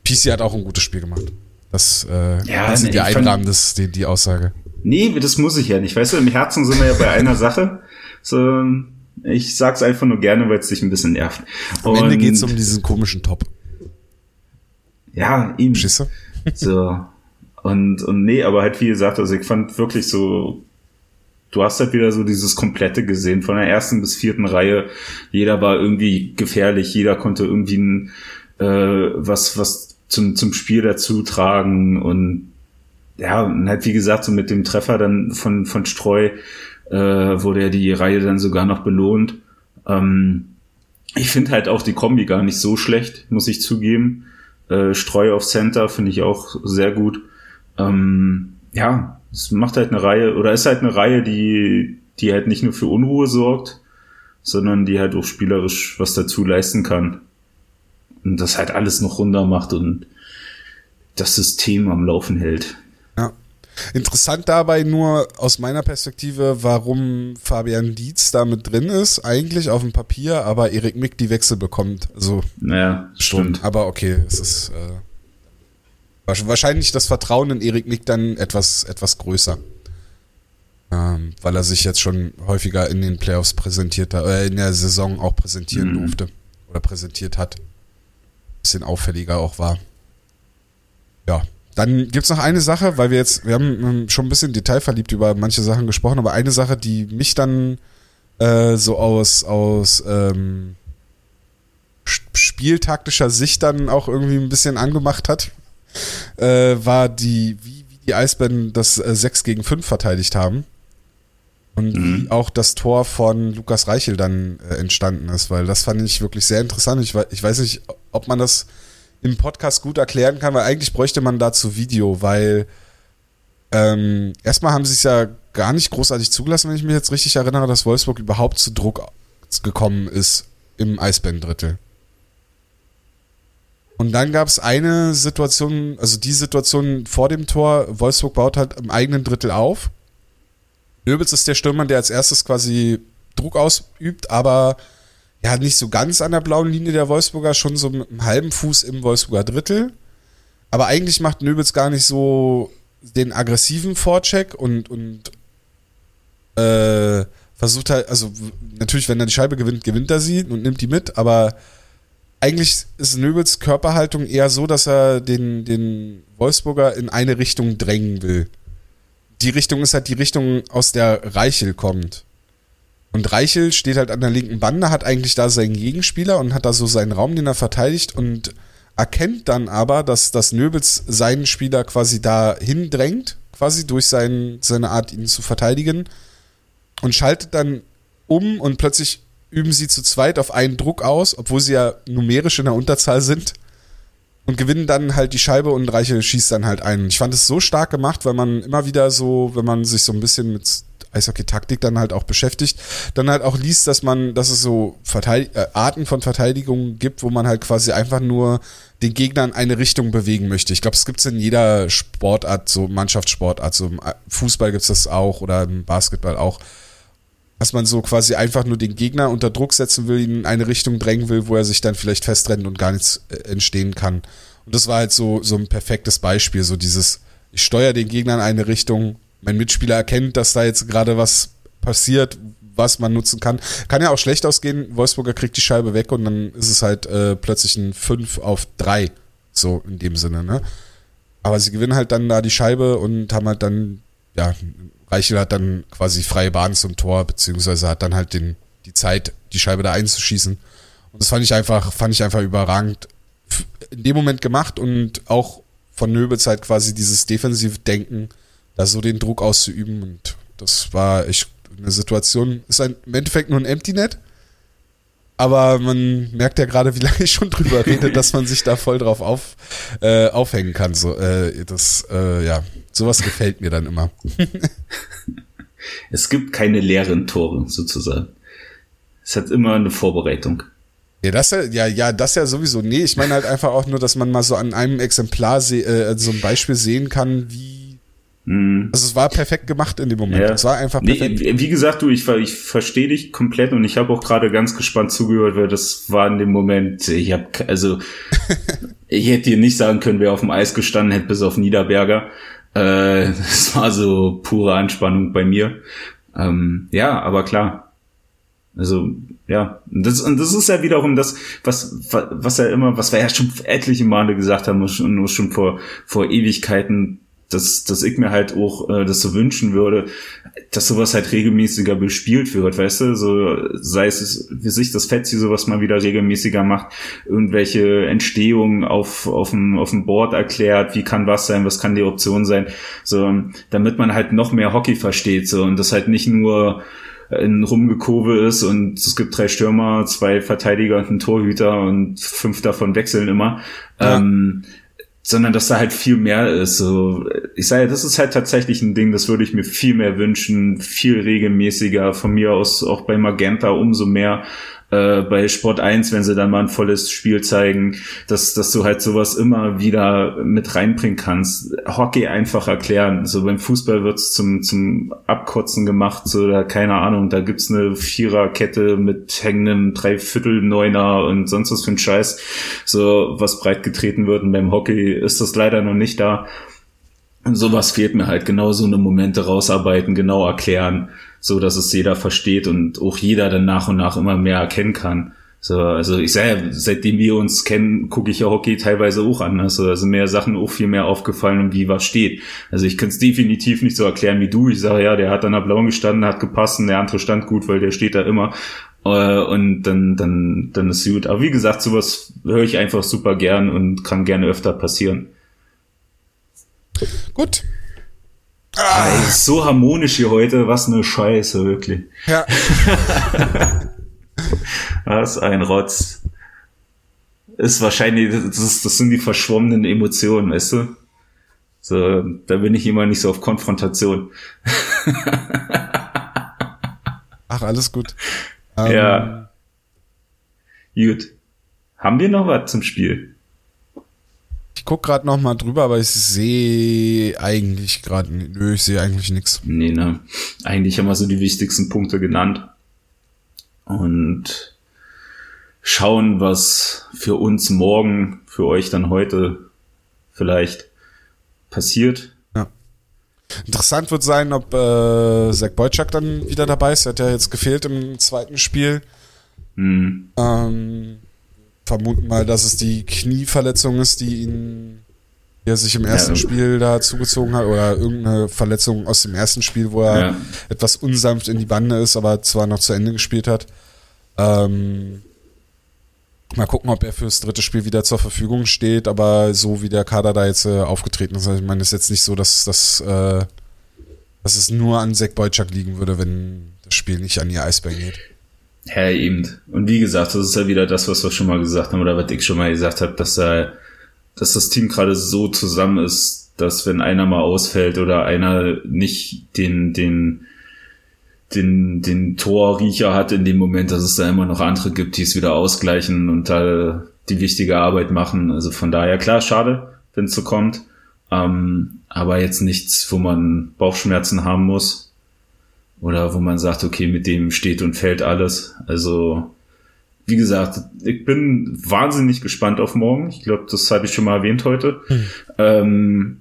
PC hat auch ein gutes Spiel gemacht. Das äh, ja, also nee, die Einrahmen, das, die, die Aussage. Nee, das muss ich ja nicht. Weißt du, im Herzen sind wir ja bei einer Sache. So, ich sag's einfach nur gerne, weil es dich ein bisschen nervt. Am Und, Ende geht's um diesen komischen Top. Ja, ihm. Schisse? So. Und, und nee, aber halt wie gesagt, also ich fand wirklich so, du hast halt wieder so dieses komplette gesehen, von der ersten bis vierten Reihe. Jeder war irgendwie gefährlich, jeder konnte irgendwie ein, äh, was, was zum, zum Spiel dazu tragen und ja, und halt wie gesagt, so mit dem Treffer dann von, von Streu äh, wurde ja die Reihe dann sogar noch belohnt. Ähm, ich finde halt auch die Kombi gar nicht so schlecht, muss ich zugeben. Äh, Streu auf Center finde ich auch sehr gut. Ähm, ja, es macht halt eine Reihe, oder ist halt eine Reihe, die, die halt nicht nur für Unruhe sorgt, sondern die halt auch spielerisch was dazu leisten kann. Und das halt alles noch runter macht und das System am Laufen hält. Interessant dabei nur aus meiner Perspektive, warum Fabian Dietz da mit drin ist, eigentlich auf dem Papier, aber Erik Mick die Wechsel bekommt. Also, ja, stimmt. Aber okay, es ist äh, Wahrscheinlich das Vertrauen in Erik Nick dann etwas, etwas größer. Ähm, weil er sich jetzt schon häufiger in den Playoffs präsentiert hat, äh, in der Saison auch präsentieren mhm. durfte. Oder präsentiert hat. Bisschen auffälliger auch war. Ja. Dann gibt's noch eine Sache, weil wir jetzt, wir haben schon ein bisschen detailverliebt über manche Sachen gesprochen, aber eine Sache, die mich dann äh, so aus, aus ähm, spieltaktischer Sicht dann auch irgendwie ein bisschen angemacht hat, äh, war die, wie, wie die Eisbären das äh, 6 gegen 5 verteidigt haben. Und mhm. wie auch das Tor von Lukas Reichel dann äh, entstanden ist, weil das fand ich wirklich sehr interessant. Ich, ich weiß nicht, ob man das im Podcast gut erklären kann, weil eigentlich bräuchte man dazu Video, weil ähm, erstmal haben sie es ja gar nicht großartig zugelassen, wenn ich mich jetzt richtig erinnere, dass Wolfsburg überhaupt zu Druck gekommen ist im Eisbären-Drittel. Und dann gab es eine Situation, also die Situation vor dem Tor, Wolfsburg baut halt im eigenen Drittel auf. Löbitz ist der Stürmer, der als erstes quasi Druck ausübt, aber ja, nicht so ganz an der blauen Linie der Wolfsburger, schon so mit einem halben Fuß im Wolfsburger Drittel. Aber eigentlich macht Nöbitz gar nicht so den aggressiven Vorcheck und, und äh, versucht halt, also natürlich, wenn er die Scheibe gewinnt, gewinnt er sie und nimmt die mit, aber eigentlich ist Nöbels Körperhaltung eher so, dass er den, den Wolfsburger in eine Richtung drängen will. Die Richtung ist halt die Richtung, aus der Reichel kommt. Und Reichel steht halt an der linken Bande, hat eigentlich da seinen Gegenspieler und hat da so seinen Raum, den er verteidigt und erkennt dann aber, dass, dass Nöbels seinen Spieler quasi da hindrängt, quasi durch sein, seine Art, ihn zu verteidigen und schaltet dann um und plötzlich üben sie zu zweit auf einen Druck aus, obwohl sie ja numerisch in der Unterzahl sind. Und gewinnen dann halt die Scheibe und Reiche schießt dann halt ein. Ich fand es so stark gemacht, weil man immer wieder so, wenn man sich so ein bisschen mit Eishockey-Taktik dann halt auch beschäftigt, dann halt auch liest, dass man, dass es so Verteidig äh, Arten von Verteidigung gibt, wo man halt quasi einfach nur den Gegner in eine Richtung bewegen möchte. Ich glaube, es gibt es in jeder Sportart, so Mannschaftssportart, so im Fußball gibt es das auch oder im Basketball auch dass man so quasi einfach nur den Gegner unter Druck setzen will, ihn in eine Richtung drängen will, wo er sich dann vielleicht festrennt und gar nichts äh, entstehen kann. Und das war halt so, so ein perfektes Beispiel, so dieses, ich steuere den Gegner in eine Richtung, mein Mitspieler erkennt, dass da jetzt gerade was passiert, was man nutzen kann. Kann ja auch schlecht ausgehen, Wolfsburger kriegt die Scheibe weg und dann ist es halt äh, plötzlich ein 5 auf 3, so in dem Sinne, ne? Aber sie gewinnen halt dann da die Scheibe und haben halt dann, ja, Reichel hat dann quasi freie Bahn zum Tor, beziehungsweise hat dann halt den, die Zeit, die Scheibe da einzuschießen. Und das fand ich einfach, fand ich einfach überragend in dem Moment gemacht und auch von Nöbels halt quasi dieses defensive Denken, da so den Druck auszuüben. Und das war echt eine Situation, ist ein, im Endeffekt nur ein Empty Net. Aber man merkt ja gerade, wie lange ich schon drüber rede, dass man sich da voll drauf auf, äh, aufhängen kann. So, äh, das, äh, ja, Sowas gefällt mir dann immer. es gibt keine leeren Tore, sozusagen. Es hat immer eine Vorbereitung. Ja, das ja, ja, ja, das ja sowieso. Nee, ich meine halt einfach auch nur, dass man mal so an einem Exemplar äh, so ein Beispiel sehen kann, wie. Mm. Also es war perfekt gemacht in dem Moment. Ja. Es war einfach perfekt. Nee, wie gesagt, du, ich, ich verstehe dich komplett und ich habe auch gerade ganz gespannt zugehört, weil das war in dem Moment, ich habe also ich hätte dir nicht sagen können, wer auf dem Eis gestanden hätte, bis auf Niederberger. Äh, das war so pure Anspannung bei mir. Ähm, ja, aber klar. Also, ja. Und das, und das ist ja wiederum das, was, was er immer, was wir ja schon etliche Male gesagt haben, nur schon vor, vor Ewigkeiten, dass, dass ich mir halt auch äh, das so wünschen würde, dass sowas halt regelmäßiger bespielt wird, weißt du, so sei es wie sich das Fetzi sowas mal wieder regelmäßiger macht, irgendwelche Entstehungen auf auf dem auf dem Board erklärt, wie kann was sein, was kann die Option sein, so damit man halt noch mehr Hockey versteht, so und das halt nicht nur ein Rumgekurve ist und es gibt drei Stürmer, zwei Verteidiger und einen Torhüter und fünf davon wechseln immer. Ja. Ähm, sondern dass da halt viel mehr ist. So, ich sage, das ist halt tatsächlich ein Ding, das würde ich mir viel mehr wünschen, viel regelmäßiger, von mir aus auch bei Magenta umso mehr äh, bei Sport 1, wenn sie dann mal ein volles Spiel zeigen, dass, dass du halt sowas immer wieder mit reinbringen kannst. Hockey einfach erklären. So beim Fußball wird's zum, zum Abkotzen gemacht, so oder keine Ahnung, da gibt's eine Viererkette mit hängendem Dreiviertel Neuner und sonst was für ein Scheiß, so was breit getreten wird. Und beim Hockey ist das leider noch nicht da. Und sowas fehlt mir halt, genau so eine Momente rausarbeiten, genau erklären so dass es jeder versteht und auch jeder dann nach und nach immer mehr erkennen kann. So, also ich sage, seitdem wir uns kennen, gucke ich ja Hockey teilweise auch anders. Also, also mehr Sachen auch viel mehr aufgefallen wie was steht. Also ich kann es definitiv nicht so erklären wie du. Ich sage ja, der hat an der blauen gestanden, hat gepasst und der andere stand gut, weil der steht da immer. Äh, und dann, dann, dann ist gut. Aber wie gesagt, sowas höre ich einfach super gern und kann gerne öfter passieren. Gut, So harmonisch hier heute, was eine Scheiße, wirklich. Ja. was ein Rotz. Ist wahrscheinlich, das, ist, das sind die verschwommenen Emotionen, weißt du? So, da bin ich immer nicht so auf Konfrontation. Ach, alles gut. Ähm, ja. Gut. Haben wir noch was zum Spiel? Ich guck gerade noch mal drüber, aber ich sehe eigentlich gerade, nö, ich sehe eigentlich nichts. Nee, ne. Eigentlich haben wir so die wichtigsten Punkte genannt. Und schauen, was für uns morgen, für euch dann heute vielleicht passiert. Ja. Interessant wird sein, ob äh, Zach Boyczak dann wieder dabei ist. Er hat ja jetzt gefehlt im zweiten Spiel. Hm. Ähm, vermuten mal, dass es die Knieverletzung ist, die ihn die er sich im ersten ja. Spiel da zugezogen hat oder irgendeine Verletzung aus dem ersten Spiel, wo er ja. etwas unsanft in die Bande ist, aber zwar noch zu Ende gespielt hat. Ähm, mal gucken, ob er fürs dritte Spiel wieder zur Verfügung steht, aber so wie der Kader da jetzt äh, aufgetreten ist, also ich meine, es ist jetzt nicht so, dass, dass, äh, dass es nur an Zack Boyczak liegen würde, wenn das Spiel nicht an ihr Eisbein geht. Ja, eben. Und wie gesagt, das ist ja wieder das, was wir schon mal gesagt haben oder was ich schon mal gesagt habe, dass, äh, dass das Team gerade so zusammen ist, dass wenn einer mal ausfällt oder einer nicht den, den, den, den Torriecher hat in dem Moment, dass es da immer noch andere gibt, die es wieder ausgleichen und da die wichtige Arbeit machen. Also von daher, klar, schade, wenn es so kommt. Ähm, aber jetzt nichts, wo man Bauchschmerzen haben muss oder wo man sagt, okay, mit dem steht und fällt alles. Also, wie gesagt, ich bin wahnsinnig gespannt auf morgen. Ich glaube, das habe ich schon mal erwähnt heute. Hm. Ähm,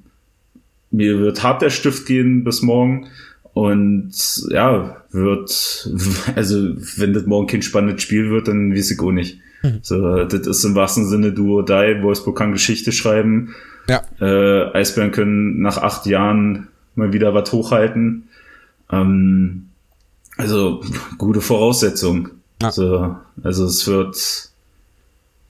mir wird hart der Stift gehen bis morgen. Und ja, wird, also wenn das morgen kein spannendes Spiel wird, dann weiß ich auch nicht. Hm. So, das ist im wahrsten Sinne du oder die. Wolfsburg kann Geschichte schreiben. Ja. Äh, Eisbären können nach acht Jahren mal wieder was hochhalten. Ähm, also gute Voraussetzung. Ja. Also, also es wird,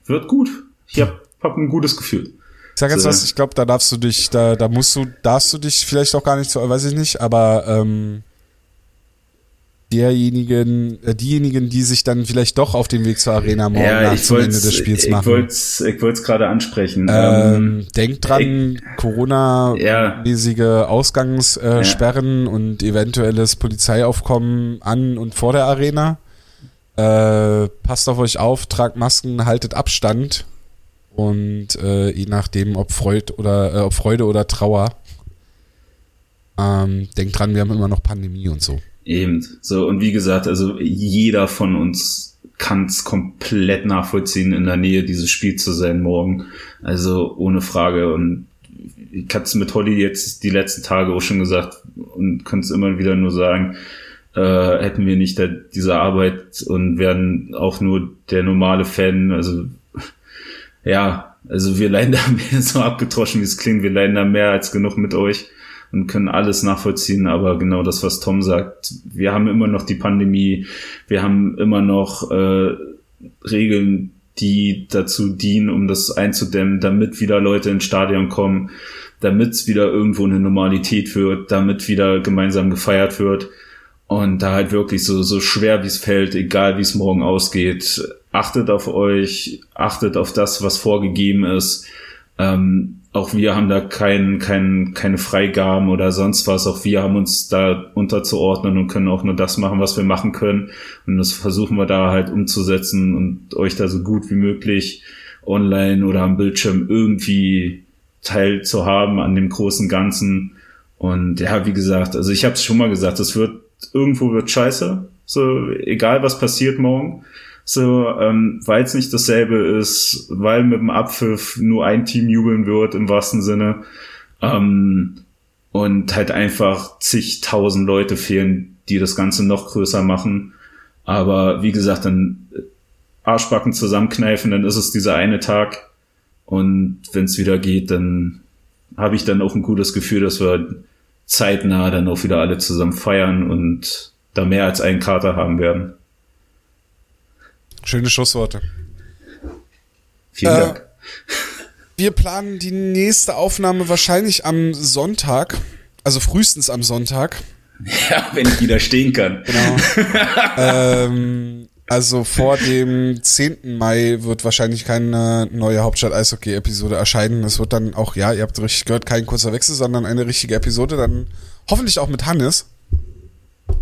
wird gut. Ich habe hab ein gutes Gefühl. sag jetzt so. was, ich glaube, da darfst du dich, da, da musst du, darfst du dich vielleicht auch gar nicht so, weiß ich nicht, aber ähm, derjenigen, äh, diejenigen, die sich dann vielleicht doch auf den Weg zur Arena morgen ja, nach zum Ende des Spiels machen. Ich wollte es ich wollt's gerade ansprechen. Ähm, ähm, denkt dran, Corona-mäßige ja. Ausgangssperren ja. und eventuelles Polizeiaufkommen an und vor der Arena. Äh, passt auf euch auf, tragt Masken, haltet Abstand und äh, je nachdem, ob Freude oder, äh, ob Freude oder Trauer. Ähm, denkt dran, wir haben immer noch Pandemie und so. Eben. So, und wie gesagt, also jeder von uns kann es komplett nachvollziehen, in der Nähe dieses Spiels zu sein morgen. Also ohne Frage. Und ich hatte es mit Holly jetzt die letzten Tage auch schon gesagt und kann es immer wieder nur sagen, äh, hätten wir nicht da, diese Arbeit und wären auch nur der normale Fan, also ja, also wir leiden da so abgetroschen, wie es klingt, wir leiden da mehr als genug mit euch und können alles nachvollziehen, aber genau das, was Tom sagt, wir haben immer noch die Pandemie, wir haben immer noch äh, Regeln, die dazu dienen, um das einzudämmen, damit wieder Leute ins Stadion kommen, damit es wieder irgendwo eine Normalität wird, damit wieder gemeinsam gefeiert wird. Und da halt wirklich so, so schwer wie es fällt, egal wie es morgen ausgeht, achtet auf euch, achtet auf das, was vorgegeben ist. Ähm, auch wir haben da kein, kein, keine Freigaben oder sonst was. Auch wir haben uns da unterzuordnen und können auch nur das machen, was wir machen können. Und das versuchen wir da halt umzusetzen und euch da so gut wie möglich online oder am Bildschirm irgendwie teilzuhaben an dem großen Ganzen. Und ja, wie gesagt, also ich habe es schon mal gesagt, es wird irgendwo wird scheiße. So, egal was passiert morgen. So, ähm, weil es nicht dasselbe ist, weil mit dem Abpfiff nur ein Team jubeln wird im wahrsten Sinne. Ähm, und halt einfach zigtausend Leute fehlen, die das Ganze noch größer machen. Aber wie gesagt, dann Arschbacken zusammenkneifen, dann ist es dieser eine Tag. Und wenn es wieder geht, dann habe ich dann auch ein gutes Gefühl, dass wir zeitnah dann auch wieder alle zusammen feiern und da mehr als einen Kater haben werden. Schöne Schlussworte. Vielen äh, Dank. Wir planen die nächste Aufnahme wahrscheinlich am Sonntag, also frühestens am Sonntag. Ja, wenn ich wieder stehen kann. Genau. ähm, also vor dem 10. Mai wird wahrscheinlich keine neue Hauptstadt-Eishockey-Episode erscheinen. Es wird dann auch, ja, ihr habt richtig gehört, kein kurzer Wechsel, sondern eine richtige Episode. Dann hoffentlich auch mit Hannes.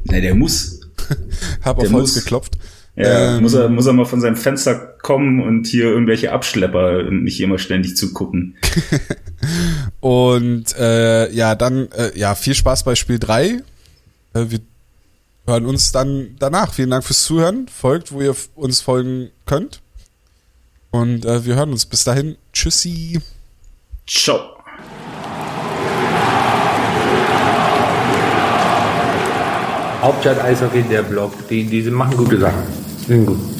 Na, der muss. Hab der auf Holz muss. geklopft. Ja, ähm, muss, er, muss er mal von seinem Fenster kommen und hier irgendwelche Abschlepper nicht immer ständig zugucken. und äh, ja, dann äh, ja, viel Spaß bei Spiel 3. Äh, wir hören uns dann danach. Vielen Dank fürs Zuhören. Folgt, wo ihr uns folgen könnt. Und äh, wir hören uns. Bis dahin. Tschüssi. Ciao. Hauptstadt Eishockey, der Blog, die, die machen gute Sachen. Sind gut.